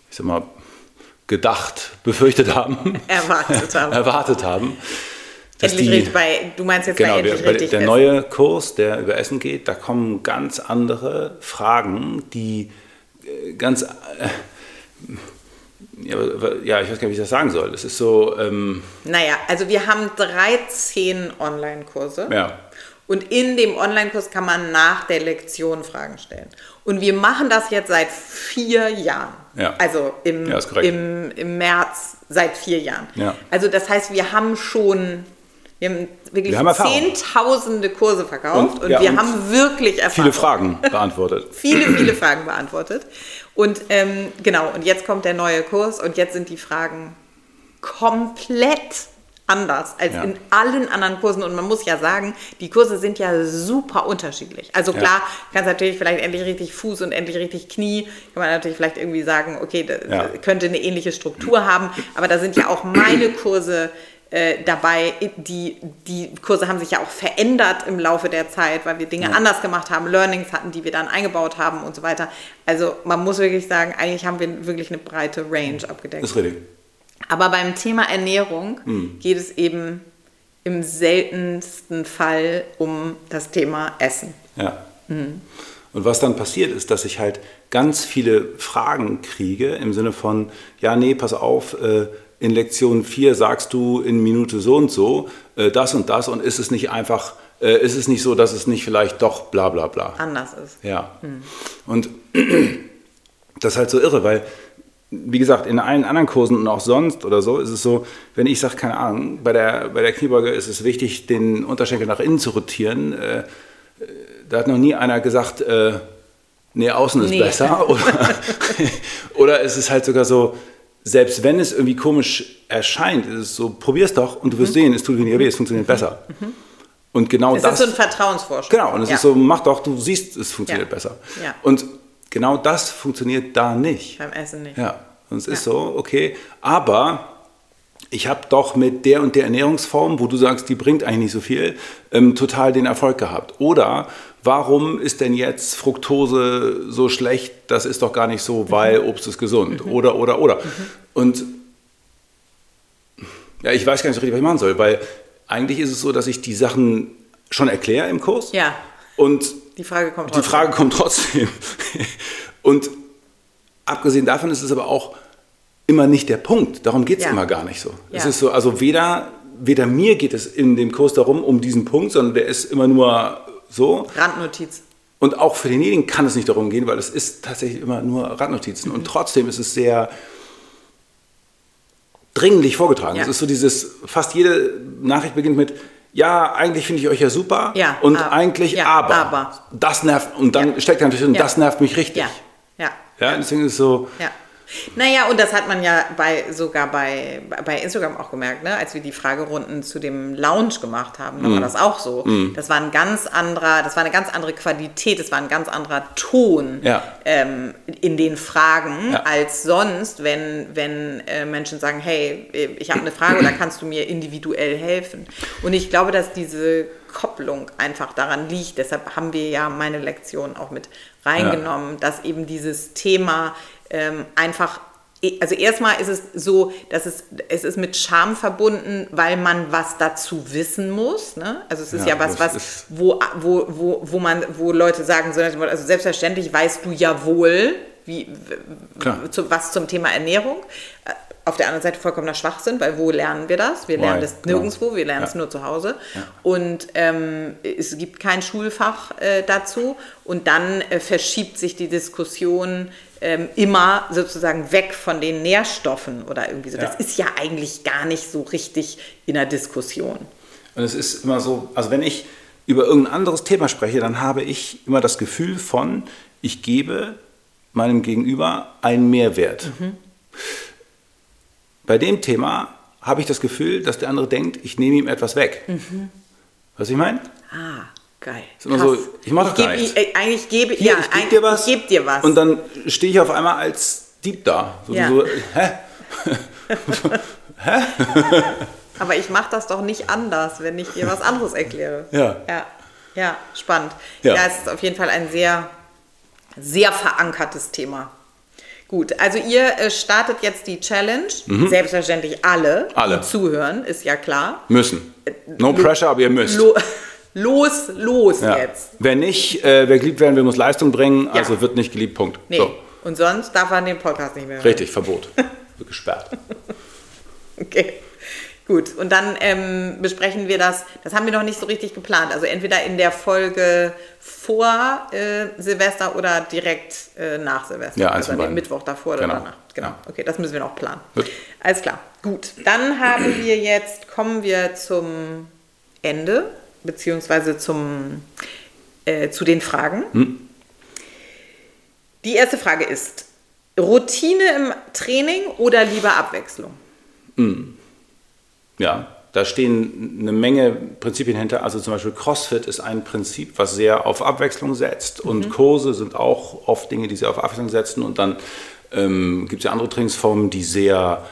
ich sag mal, gedacht, befürchtet haben, (laughs) Erwartet haben. (laughs) erwartet haben. Dass Endlich die- richtig bei, du meinst jetzt bei Genau, endlich der, bei- richtig der neue Kurs, der über Essen geht, da kommen ganz andere Fragen, die äh, ganz, äh, ja, ja, ich weiß gar nicht, wie ich das sagen soll. Es ist so, ähm, Naja, also wir haben 13 Online-Kurse. ja, Und in dem Online-Kurs kann man nach der Lektion Fragen stellen. Und wir machen das jetzt seit vier Jahren. Ja. Also im, Ja, im, im März seit vier Jahren. Ja. Also das heißt, wir haben schon, wir haben wirklich Wir haben zehntausende Kurse verkauft und, Und- ja, wir und haben wirklich Erfahrung. viele Fragen (laughs) beantwortet. Viele, viele Fragen beantwortet. Und ähm, genau, und jetzt kommt der neue Kurs und jetzt sind die Fragen komplett anders als ja. in allen anderen Kursen. Und man muss ja sagen, die Kurse sind ja super unterschiedlich. Also klar, ja. kannst natürlich vielleicht endlich richtig Fuß und endlich richtig Knie. Kann man natürlich vielleicht irgendwie sagen, okay, das ja. könnte eine ähnliche Struktur haben. Aber da sind ja auch meine Kurse äh, dabei. Die, die Kurse haben sich ja auch verändert im Laufe der Zeit, weil wir Dinge ja. anders gemacht haben, Learnings hatten, die wir dann eingebaut haben und so weiter. Also man muss wirklich sagen, eigentlich haben wir wirklich eine breite Range abgedeckt. Das ist richtig. Aber beim Thema Ernährung mhm. geht es eben im seltensten Fall um das Thema Essen. Ja. Mhm. Und was dann passiert ist, dass ich halt ganz viele Fragen kriege im Sinne von, ja, nee, pass auf, äh, in Lektion 4 sagst du in Minute so und so äh, das und das und ist es nicht einfach, äh, ist es nicht so, dass es nicht vielleicht doch bla bla bla. Anders ist. Ja. Hm. Und (clears throat) das ist halt so irre, weil, wie gesagt, in allen anderen Kursen und auch sonst oder so ist es so, wenn ich sage, keine Ahnung, bei der, bei der Kniebeuge ist es wichtig, den Unterschenkel nach innen zu rotieren. Äh, da hat noch nie einer gesagt, äh, nee, außen ist nee. besser. Oder, (laughs) (laughs) oder es ist halt sogar so, selbst wenn es irgendwie komisch erscheint, ist es so, probier es doch und du wirst mhm. sehen, es tut weniger weh, es funktioniert mhm. besser. Mhm. Und genau das. Das ist so ein Vertrauensvorschuss. Genau, und es ja. ist so, mach doch, du siehst, es funktioniert ja. besser. Ja. Und genau das funktioniert da nicht. Beim Essen nicht. Ja, und es ist so, okay, aber ich habe doch mit der und der Ernährungsform, wo du sagst, die bringt eigentlich nicht so viel, ähm, total den Erfolg gehabt. Oder warum ist denn jetzt Fructose so schlecht? Das ist doch gar nicht so, weil mhm. Obst ist gesund. Mhm. Oder, oder, oder. Mhm. Und ja, ich weiß gar nicht so richtig, was ich machen soll, weil eigentlich ist es so, dass ich die Sachen schon erkläre im Kurs. Ja. Und die Frage kommt trotzdem. Die Frage kommt trotzdem. (laughs) Und abgesehen davon ist es aber auch immer nicht der Punkt. Darum geht es ja. immer gar nicht so. Ja. Es ist so, also weder, weder mir geht es in dem Kurs darum, um diesen Punkt, sondern der ist immer nur so. Randnotiz. Und auch für denjenigen kann es nicht darum gehen, weil es ist tatsächlich immer nur Randnotizen. Mhm. Und trotzdem ist es sehr dringlich vorgetragen. Ja. Es ist so dieses, fast jede Nachricht beginnt mit, ja, eigentlich finde ich euch ja super ja, und aber, eigentlich ja, aber. aber. Das nervt, und dann steckt natürlich drin, das nervt mich richtig. Ja, ja. deswegen ist es so. Naja, und das hat man ja bei, sogar bei, bei Instagram auch gemerkt, ne? als wir die Fragerunden zu dem Lounge gemacht haben, da mm. war das auch so. Mm. Das war ein ganz anderer, das war eine ganz andere Qualität, das war ein ganz anderer Ton ja. ähm, in den Fragen ja. als sonst, wenn, wenn äh, Menschen sagen, hey, ich habe eine Frage oder kannst du mir individuell helfen? Und ich glaube, dass diese Kopplung einfach daran liegt. Deshalb haben wir ja meine Lektion auch mit reingenommen, ja. dass eben dieses Thema ähm, einfach also erstmal ist es so, dass es, es ist mit Scham verbunden, weil man was dazu wissen muss. Ne? Also es ist ja, ja was, was wo, wo, wo, wo man, wo Leute sagen, also selbstverständlich weißt du ja wohl, wie, zu, was zum Thema Ernährung. Äh, auf der anderen Seite vollkommener Schwachsinn, weil wo lernen wir das? Wir lernen das nirgendwo, wir lernen es nur zu Hause. Ja. Und ähm, es gibt kein Schulfach äh, dazu. Und dann äh, verschiebt sich die Diskussion ähm, immer sozusagen weg von den Nährstoffen oder irgendwie so. Ja. Das ist ja eigentlich gar nicht so richtig in der Diskussion. Und es ist immer so, also wenn ich über irgendein anderes Thema spreche, dann habe ich immer das Gefühl von, ich gebe meinem Gegenüber einen Mehrwert. Mhm. Bei dem Thema habe ich das Gefühl, dass der andere denkt, ich nehme ihm etwas weg. Mhm. Was ich meine? Ah. Geil. So, ich mache gar nichts. Ich, eigentlich gebe Hier, ja, ich gebe dir was. Ich gebe dir was. Und dann stehe ich auf einmal als Dieb da. So, ja. so hä? (laughs) hä? (laughs) Aber ich mache das doch nicht anders, wenn ich dir was anderes erkläre. Ja. Ja, ja spannend. Ja. ja, es ist auf jeden Fall ein sehr, sehr verankertes Thema. Gut, also ihr äh, startet jetzt die Challenge. Mhm. Selbstverständlich alle, alle, die zuhören, ist ja klar. Müssen. No äh, pressure, aber ihr müsst. Los, los ja. jetzt. Wer nicht, äh, wer geliebt werden will, muss Leistung bringen, ja. also wird nicht geliebt, Punkt. Nee. So. Und sonst darf man den Podcast nicht mehr hören. Richtig, Verbot. (laughs) wird gesperrt. okay. Gut, und dann ähm, besprechen wir das, das haben wir noch nicht so richtig geplant. Also entweder in der Folge vor äh, Silvester oder direkt äh, nach Silvester. Ja, also den Mittwoch davor genau. oder danach. Genau. Ja. Okay, das müssen wir noch planen. Gut. Alles klar. Gut, dann haben wir jetzt, kommen wir zum Ende beziehungsweise zum, äh, zu den Fragen. Hm. Die erste Frage ist, Routine im Training oder lieber Abwechslung? Hm. Ja. da stehen eine Menge Prinzipien hinter. Also zum Beispiel CrossFit ist ein Prinzip, was sehr auf Abwechslung setzt. Und mhm. Kurse sind auch oft Dinge, die sehr auf Abwechslung setzen. Und dann ähm, gibt es ja andere Trainingsformen, die sehr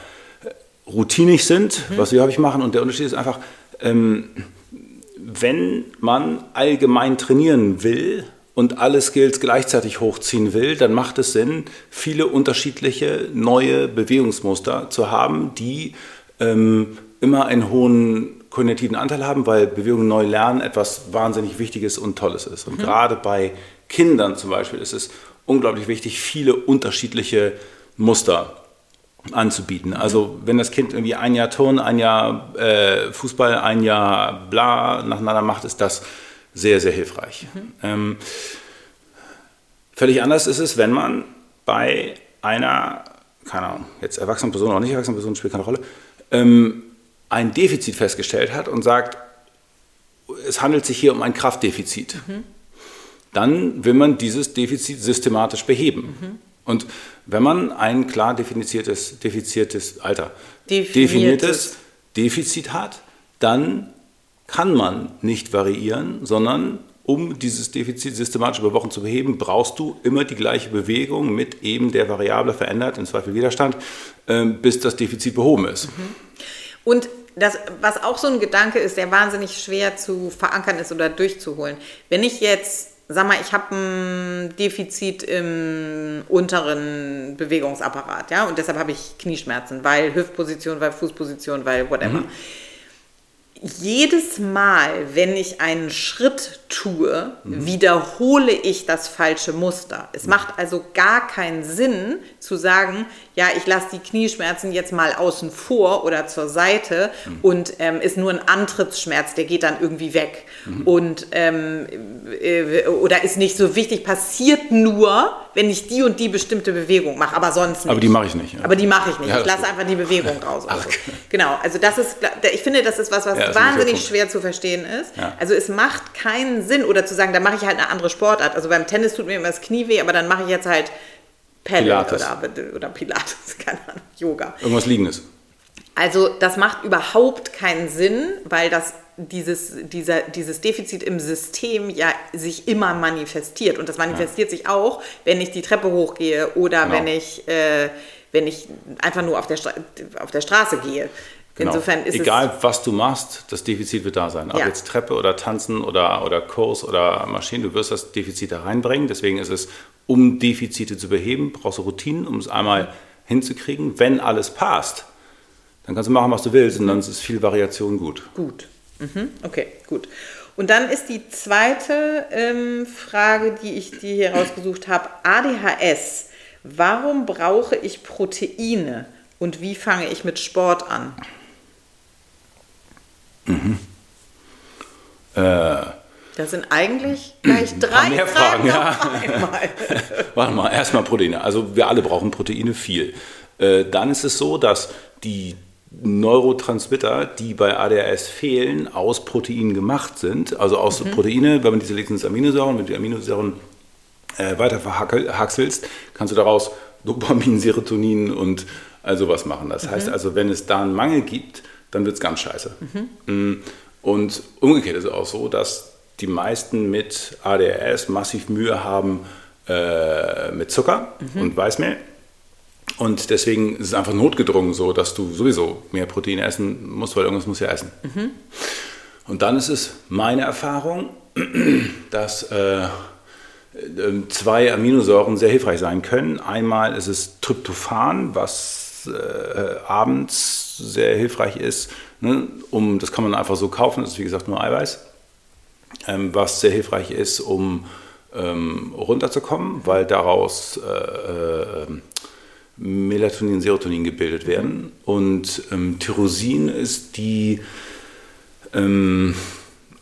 äh, routinig sind, mhm. was wir häufig machen. Und der Unterschied ist einfach, ähm, wenn man allgemein trainieren will, und alle Skills gleichzeitig hochziehen will, dann macht es Sinn, viele unterschiedliche neue Bewegungsmuster zu haben, die ähm, immer einen hohen kognitiven Anteil haben, weil Bewegung neu lernen etwas wahnsinnig Wichtiges und Tolles ist. Und mhm. gerade bei Kindern zum Beispiel ist es unglaublich wichtig, viele unterschiedliche Muster anzubieten. Also wenn das Kind irgendwie ein Jahr Turn, ein Jahr äh, Fußball, ein Jahr bla nacheinander macht, ist das sehr, sehr hilfreich. Mhm. Ähm, völlig anders ist es, wenn man bei einer, keine Ahnung, jetzt erwachsenen Person oder nicht erwachsenen Person, spielt keine Rolle, ähm, ein Defizit festgestellt hat und sagt, es handelt sich hier um ein Kraftdefizit. Mhm. Dann will man dieses Defizit systematisch beheben. Mhm. Und wenn man ein klar definiertes, defiziertes, Alter, definiertes. definiertes Defizit hat, dann kann man nicht variieren, sondern um dieses Defizit systematisch über Wochen zu beheben, brauchst du immer die gleiche Bewegung mit eben der Variable verändert, im Zweifel Widerstand, ähm, bis das Defizit behoben ist. Mhm. Und das, was auch so ein Gedanke ist, der wahnsinnig schwer zu verankern ist oder durchzuholen. Wenn ich jetzt, sag mal, ich habe ein Defizit im unteren Bewegungsapparat, ja, und deshalb habe ich Knieschmerzen, weil Hüftposition, weil Fußposition, weil whatever. Mhm jedes Mal, wenn ich einen Schritt tue, mhm. wiederhole ich das falsche Muster. Es mhm. macht also gar keinen Sinn zu sagen, ja, ich lasse die Knieschmerzen jetzt mal außen vor oder zur Seite mhm. und ähm, ist nur ein Antrittsschmerz, der geht dann irgendwie weg. Mhm. Und ähm, äh, oder ist nicht so wichtig, passiert nur, wenn ich die und die bestimmte Bewegung mache, aber sonst nicht. Aber die mache ich nicht. Ja. Aber die mache ich nicht. Ja, ich lasse einfach die Bewegung (laughs) raus. Ach, so. Genau, also das ist, ich finde, das ist was, was wahnsinnig schwer zu verstehen ist. Also es macht keinen Sinn, oder zu sagen, da mache ich halt eine andere Sportart. Also beim Tennis tut mir immer das Knie weh, aber dann mache ich jetzt halt Paddle oder, oder Pilates, (laughs) keine Ahnung, Yoga. Irgendwas Liegendes. Also das macht überhaupt keinen Sinn, weil das dieses, dieser, dieses Defizit im System ja sich immer manifestiert. Und das manifestiert ja. sich auch, wenn ich die Treppe hochgehe oder genau. wenn, ich, äh, wenn ich einfach nur auf der, auf der Straße gehe. Genau. Insofern ist Egal, was du machst, das Defizit wird da sein. Ob ja. jetzt Treppe oder Tanzen oder, oder Kurs oder Maschinen, du wirst das Defizit da reinbringen. Deswegen ist es, um Defizite zu beheben, brauchst du Routinen, um es einmal hinzukriegen. Wenn alles passt, dann kannst du machen, was du willst und dann ist viel Variation gut. Gut. Mhm. Okay, gut. Und dann ist die zweite ähm, Frage, die ich dir hier rausgesucht habe, ADHS. Warum brauche ich Proteine und wie fange ich mit Sport an? Mhm. Äh, das sind eigentlich gleich drei mehr Fragen. Ja. (laughs) Warte mal, erstmal Proteine. Also wir alle brauchen Proteine viel. Äh, dann ist es so, dass die Neurotransmitter, die bei ADHS fehlen, aus Proteinen gemacht sind. Also aus mhm. Proteine, wenn man diese legt, sind Aminosäuren. Wenn du die Aminosäuren äh, weiter verhackselst, kannst du daraus Dopamin, Serotonin und all sowas machen. Das mhm. heißt also, wenn es da einen Mangel gibt, dann wird es ganz scheiße. Mhm. Und umgekehrt ist es auch so, dass die meisten mit ADHS massiv Mühe haben äh, mit Zucker mhm. und Weißmehl. Und deswegen ist es einfach notgedrungen so, dass du sowieso mehr Proteine essen musst, weil irgendwas muss ja essen. Mhm. Und dann ist es meine Erfahrung, (clears throat) dass äh, ähm, zwei Aminosäuren sehr hilfreich sein können. Einmal ist es Tryptophan, was äh, abends sehr hilfreich ist. Ne? Um, das kann man einfach so kaufen, das ist wie gesagt nur Eiweiß, ähm, was sehr hilfreich ist, um ähm, runterzukommen, weil daraus äh, äh, Melatonin Serotonin gebildet werden. Und ähm, Tyrosin ist die ähm,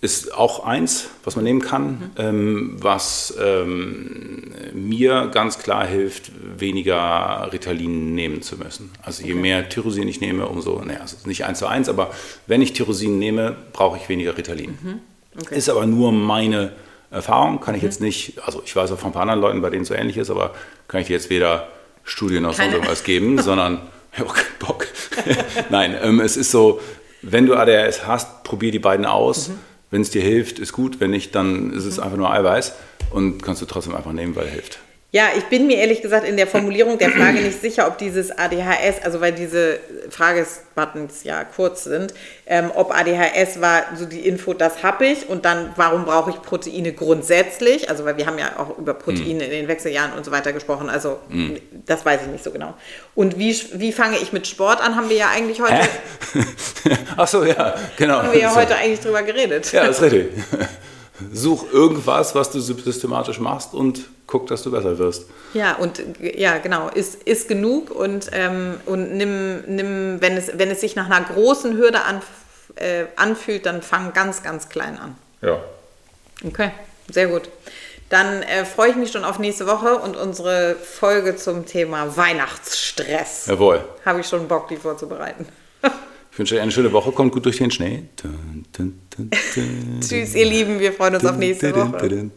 ist auch eins, was man nehmen kann, mhm. ähm, was ähm, mir ganz klar hilft, weniger Ritalin nehmen zu müssen. Also je okay. mehr Tyrosin ich nehme, umso, naja, also nicht eins zu eins, aber wenn ich Tyrosin nehme, brauche ich weniger Ritalin. Mhm. Okay. Ist aber nur meine Erfahrung, kann ich mhm. jetzt nicht, also ich weiß auch von ein paar anderen Leuten, bei denen es so ähnlich ist, aber kann ich jetzt weder Studien aus sonst irgendwas geben, (laughs) sondern, ja, okay, Bock. (laughs) Nein, ähm, es ist so, wenn du ADHS hast, probier die beiden aus. Mhm. Wenn es dir hilft, ist gut. Wenn nicht, dann ist es mhm. einfach nur Eiweiß und kannst du trotzdem einfach nehmen, weil es hilft. Ja, ich bin mir ehrlich gesagt in der Formulierung der Frage nicht sicher, ob dieses ADHS, also weil diese Fragebuttons ja kurz sind, ähm, ob ADHS war so die Info, das habe ich und dann, warum brauche ich Proteine grundsätzlich? Also weil wir haben ja auch über Proteine mm. in den Wechseljahren und so weiter gesprochen, also mm. das weiß ich nicht so genau. Und wie, wie fange ich mit Sport an, haben wir ja eigentlich heute... (laughs) Ach so, ja, genau. Haben wir ja heute eigentlich drüber geredet. Ja, das ist richtig. (laughs) Such irgendwas, was du systematisch machst und guck, dass du besser wirst. Ja, und ja, genau, ist, ist genug und, ähm, und nimm, nimm wenn, es, wenn es sich nach einer großen Hürde an, äh, anfühlt, dann fang ganz, ganz klein an. Ja. Okay, sehr gut. Dann äh, freue ich mich schon auf nächste Woche und unsere Folge zum Thema Weihnachtsstress. Jawohl. Habe ich schon Bock, die vorzubereiten. Ich wünsche euch eine schöne Woche, kommt gut durch den Schnee. (laughs) Tschüss, ihr Lieben, wir freuen uns auf nächste Woche.